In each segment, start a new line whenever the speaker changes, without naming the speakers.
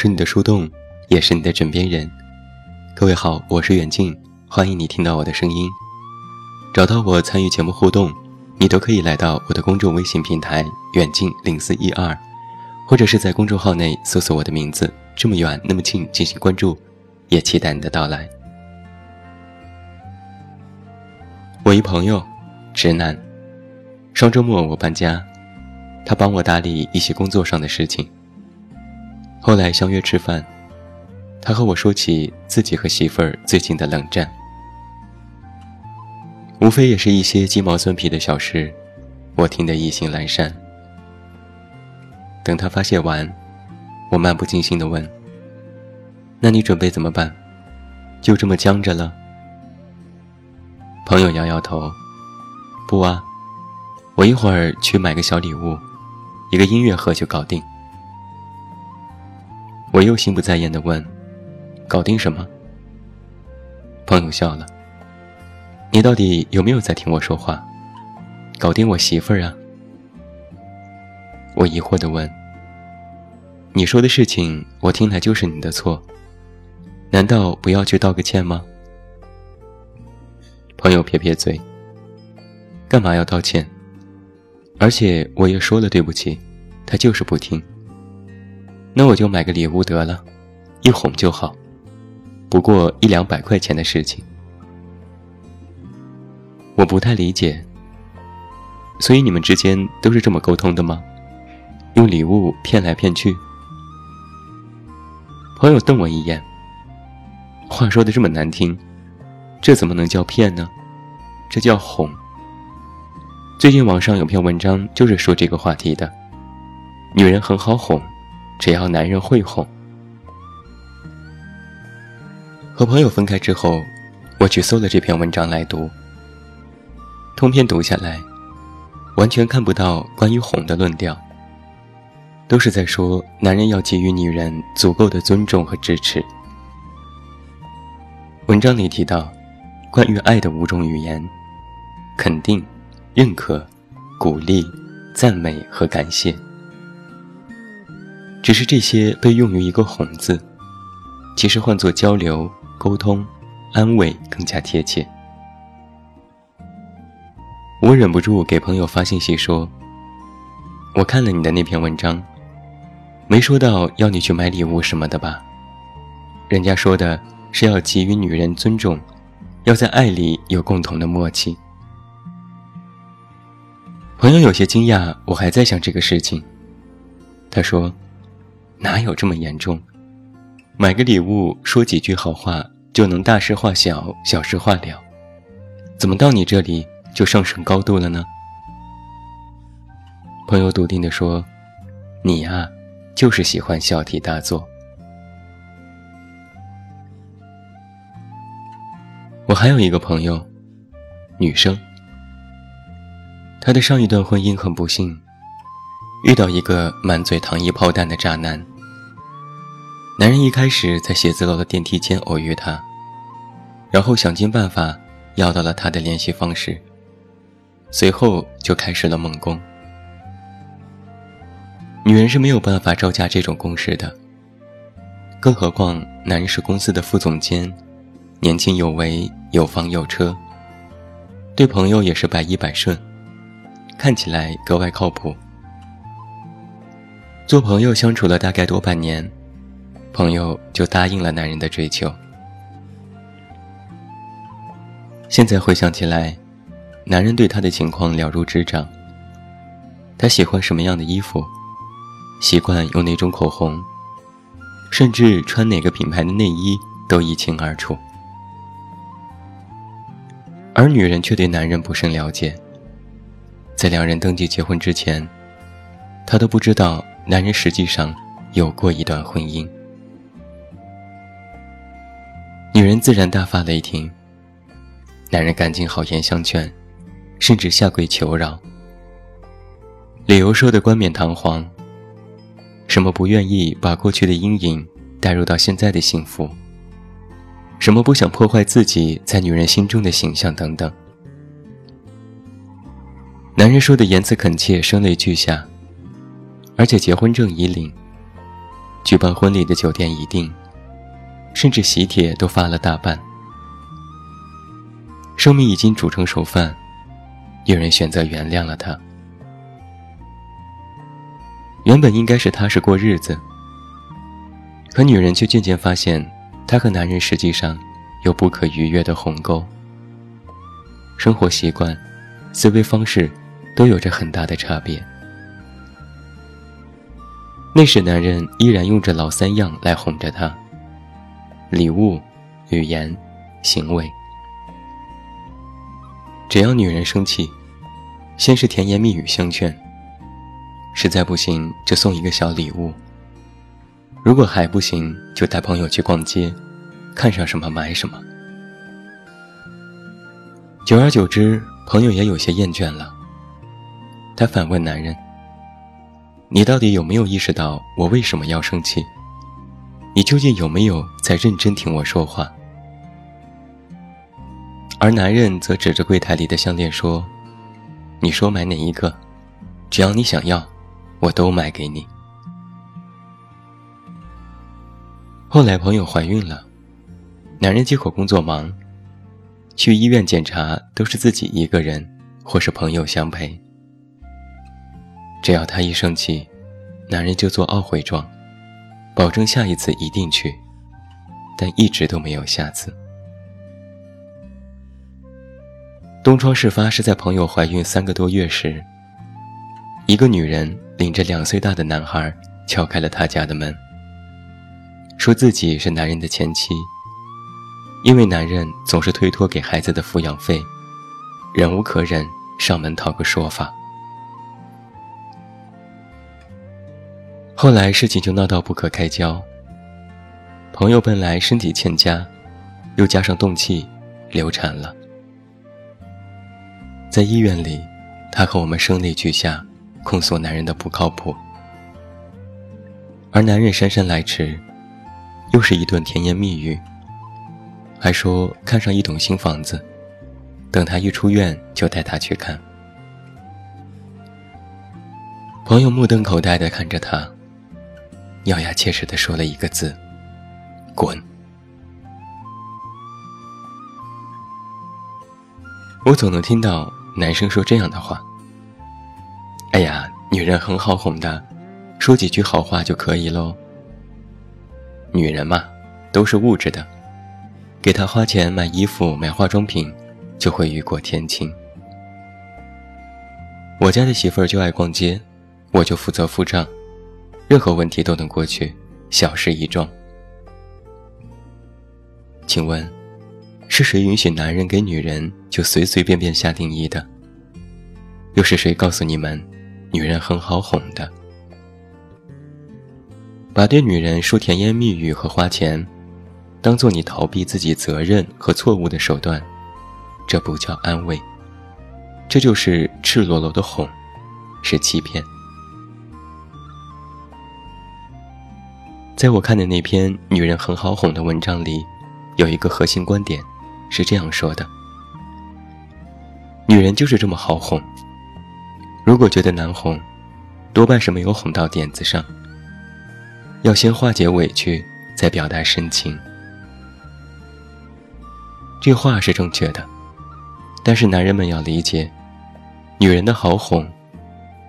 是你的树洞，也是你的枕边人。各位好，我是远近，欢迎你听到我的声音。找到我参与节目互动，你都可以来到我的公众微信平台远近零四一二，或者是在公众号内搜索我的名字这么远那么近进行关注，也期待你的到来。我一朋友，直男，上周末我搬家，他帮我打理一些工作上的事情。后来相约吃饭，他和我说起自己和媳妇儿最近的冷战，无非也是一些鸡毛蒜皮的小事，我听得意兴阑珊。等他发泄完，我漫不经心地问：“那你准备怎么办？就这么僵着了？”朋友摇摇头：“不啊，我一会儿去买个小礼物，一个音乐盒就搞定。”我又心不在焉地问：“搞定什么？”朋友笑了：“你到底有没有在听我说话？搞定我媳妇儿啊！”我疑惑地问：“你说的事情，我听来就是你的错，难道不要去道个歉吗？”朋友撇撇嘴：“干嘛要道歉？而且我也说了对不起，他就是不听。”那我就买个礼物得了，一哄就好，不过一两百块钱的事情。我不太理解，所以你们之间都是这么沟通的吗？用礼物骗来骗去？朋友瞪我一眼，话说的这么难听，这怎么能叫骗呢？这叫哄。最近网上有篇文章就是说这个话题的，女人很好哄。只要男人会哄。和朋友分开之后，我去搜了这篇文章来读。通篇读下来，完全看不到关于哄的论调，都是在说男人要给予女人足够的尊重和支持。文章里提到，关于爱的五种语言：肯定、认可、鼓励、赞美和感谢。只是这些被用于一个“哄”字，其实换作交流、沟通、安慰更加贴切。我忍不住给朋友发信息说：“我看了你的那篇文章，没说到要你去买礼物什么的吧？人家说的是要给予女人尊重，要在爱里有共同的默契。”朋友有些惊讶，我还在想这个事情。他说。哪有这么严重？买个礼物，说几句好话就能大事化小，小事化了？怎么到你这里就上升高度了呢？朋友笃定地说：“你呀，就是喜欢小题大做。”我还有一个朋友，女生，她的上一段婚姻很不幸。遇到一个满嘴糖衣炮弹的渣男。男人一开始在写字楼的电梯间偶遇她，然后想尽办法要到了她的联系方式，随后就开始了猛攻。女人是没有办法招架这种攻势的，更何况男人是公司的副总监，年轻有为，有房有车，对朋友也是百依百顺，看起来格外靠谱。做朋友相处了大概多半年，朋友就答应了男人的追求。现在回想起来，男人对她的情况了如指掌。他喜欢什么样的衣服，习惯用哪种口红，甚至穿哪个品牌的内衣都一清二楚。而女人却对男人不甚了解，在两人登记结婚之前，她都不知道。男人实际上有过一段婚姻，女人自然大发雷霆。男人赶紧好言相劝，甚至下跪求饶，理由说的冠冕堂皇，什么不愿意把过去的阴影带入到现在的幸福，什么不想破坏自己在女人心中的形象等等。男人说的言辞恳切，声泪俱下。而且结婚证已领，举办婚礼的酒店已定，甚至喜帖都发了大半。生米已经煮成熟饭，有人选择原谅了他。原本应该是踏实过日子，可女人却渐渐发现，她和男人实际上有不可逾越的鸿沟，生活习惯、思维方式都有着很大的差别。那时，男人依然用着老三样来哄着她：礼物、语言、行为。只要女人生气，先是甜言蜜语相劝。实在不行，就送一个小礼物。如果还不行，就带朋友去逛街，看上什么买什么。久而久之，朋友也有些厌倦了。他反问男人：“你到底有没有意识到我为什么要生气？你究竟有没有在认真听我说话？”而男人则指着柜台里的项链说：“你说买哪一个？只要你想要。”我都买给你。后来朋友怀孕了，男人借口工作忙，去医院检查都是自己一个人或是朋友相陪。只要他一生气，男人就做懊悔状，保证下一次一定去，但一直都没有下次。东窗事发是在朋友怀孕三个多月时，一个女人。领着两岁大的男孩敲开了他家的门，说自己是男人的前妻，因为男人总是推脱给孩子的抚养费，忍无可忍，上门讨个说法。后来事情就闹到不可开交。朋友本来身体欠佳，又加上动气，流产了。在医院里，他和我们声泪俱下。控诉男人的不靠谱，而男人姗姗来迟，又是一顿甜言蜜语，还说看上一栋新房子，等他一出院就带他去看。朋友目瞪口呆地看着他，咬牙切齿地说了一个字：“滚。”我总能听到男生说这样的话。哎呀，女人很好哄的，说几句好话就可以喽。女人嘛，都是物质的，给她花钱买衣服、买化妆品，就会雨过天晴。我家的媳妇儿就爱逛街，我就负责付账，任何问题都能过去，小事一桩。请问，是谁允许男人给女人就随随便便下定义的？又是谁告诉你们？女人很好哄的，把对女人说甜言蜜语和花钱，当做你逃避自己责任和错误的手段，这不叫安慰，这就是赤裸裸的哄，是欺骗。在我看的那篇《女人很好哄》的文章里，有一个核心观点，是这样说的：女人就是这么好哄。如果觉得难哄，多半是没有哄到点子上。要先化解委屈，再表达深情。这话是正确的，但是男人们要理解，女人的好哄，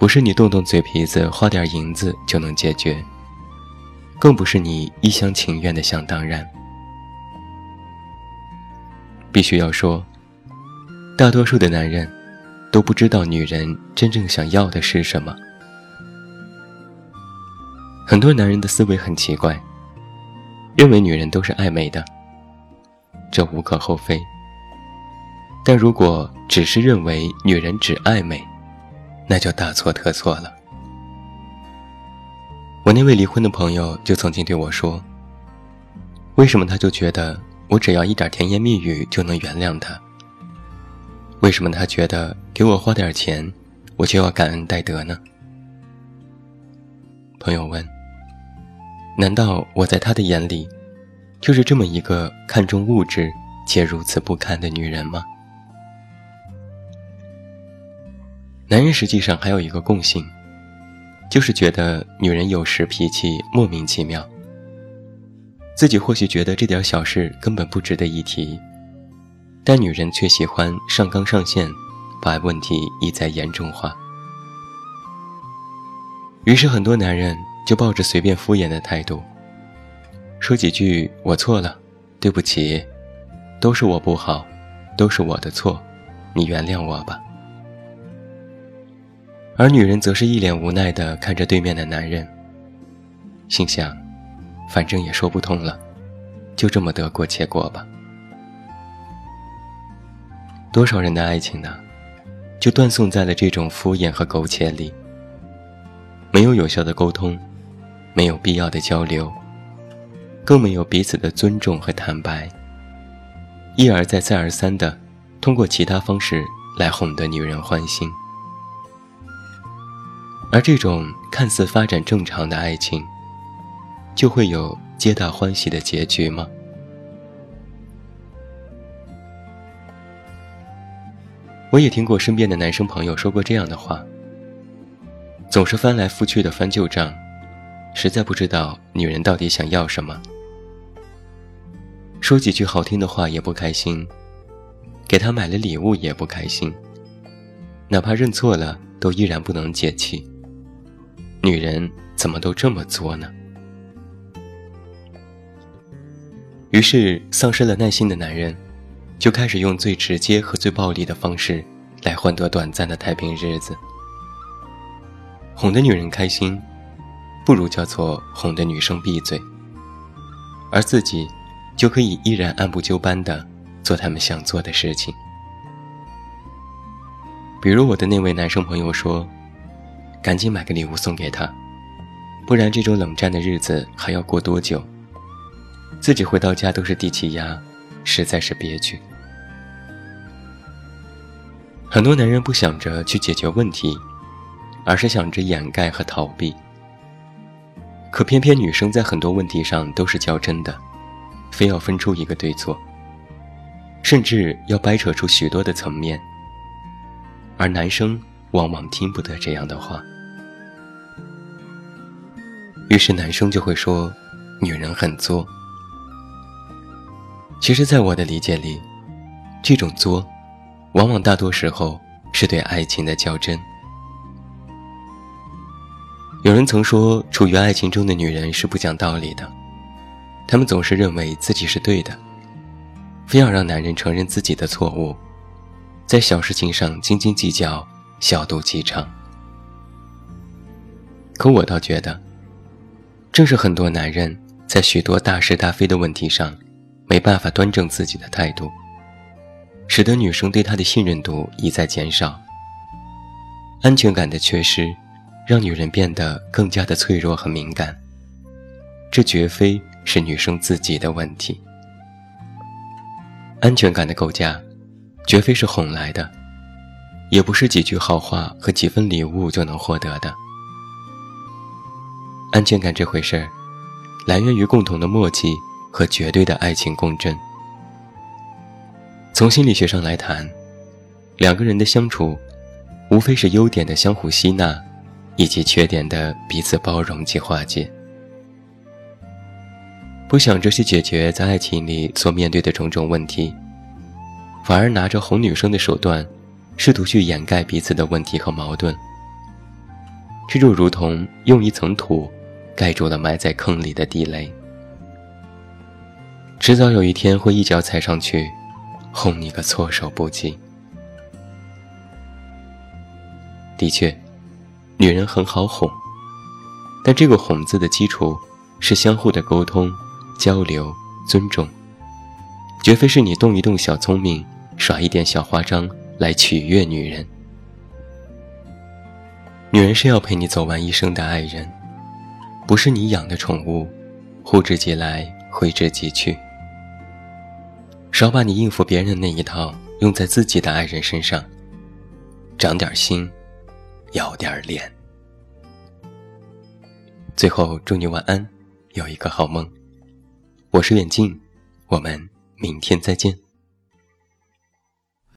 不是你动动嘴皮子花点银子就能解决，更不是你一厢情愿的想当然。必须要说，大多数的男人。都不知道女人真正想要的是什么。很多男人的思维很奇怪，认为女人都是爱美的，这无可厚非。但如果只是认为女人只爱美，那就大错特错了。我那位离婚的朋友就曾经对我说：“为什么他就觉得我只要一点甜言蜜语就能原谅他？”为什么他觉得给我花点钱，我就要感恩戴德呢？朋友问：“难道我在他的眼里，就是这么一个看重物质且如此不堪的女人吗？”男人实际上还有一个共性，就是觉得女人有时脾气莫名其妙。自己或许觉得这点小事根本不值得一提，但女人却喜欢上纲上线，把问题一再严重化。于是很多男人就抱着随便敷衍的态度，说几句“我错了，对不起”，都是我不好，都是我的错，你原谅我吧。而女人则是一脸无奈地看着对面的男人，心想：反正也说不通了，就这么得过且过吧。多少人的爱情呢，就断送在了这种敷衍和苟且里。没有有效的沟通，没有必要的交流，更没有彼此的尊重和坦白，一而再、再而三的通过其他方式来哄得女人欢心。而这种看似发展正常的爱情，就会有皆大欢喜的结局吗？我也听过身边的男生朋友说过这样的话：总是翻来覆去的翻旧账，实在不知道女人到底想要什么。说几句好听的话也不开心，给她买了礼物也不开心，哪怕认错了都依然不能解气。女人怎么都这么作呢？于是，丧失了耐心的男人，就开始用最直接和最暴力的方式，来换得短暂的太平日子。哄得女人开心，不如叫做哄得女生闭嘴，而自己，就可以依然按部就班的做他们想做的事情。比如我的那位男生朋友说。赶紧买个礼物送给他，不然这种冷战的日子还要过多久？自己回到家都是低气压，实在是憋屈。很多男人不想着去解决问题，而是想着掩盖和逃避。可偏偏女生在很多问题上都是较真的，非要分出一个对错，甚至要掰扯出许多的层面，而男生。往往听不得这样的话，于是男生就会说：“女人很作。”其实，在我的理解里，这种作，往往大多时候是对爱情的较真。有人曾说，处于爱情中的女人是不讲道理的，她们总是认为自己是对的，非要让男人承认自己的错误，在小事情上斤斤计较。小肚鸡肠，可我倒觉得，正是很多男人在许多大是大非的问题上，没办法端正自己的态度，使得女生对他的信任度一再减少。安全感的缺失，让女人变得更加的脆弱和敏感。这绝非是女生自己的问题。安全感的构架，绝非是哄来的。也不是几句好话和几份礼物就能获得的。安全感这回事儿，来源于共同的默契和绝对的爱情共振。从心理学上来谈，两个人的相处，无非是优点的相互吸纳，以及缺点的彼此包容及化解。不想着去解决在爱情里所面对的种种问题，反而拿着哄女生的手段。试图去掩盖彼此的问题和矛盾，这就如同用一层土盖住了埋在坑里的地雷，迟早有一天会一脚踩上去，轰你个措手不及。的确，女人很好哄，但这个“哄”字的基础是相互的沟通、交流、尊重，绝非是你动一动小聪明，耍一点小花招。来取悦女人，女人是要陪你走完一生的爱人，不是你养的宠物，呼之即来，挥之即去。少把你应付别人的那一套用在自己的爱人身上，长点心，要点脸。最后，祝你晚安，有一个好梦。我是远近，我们明天再见。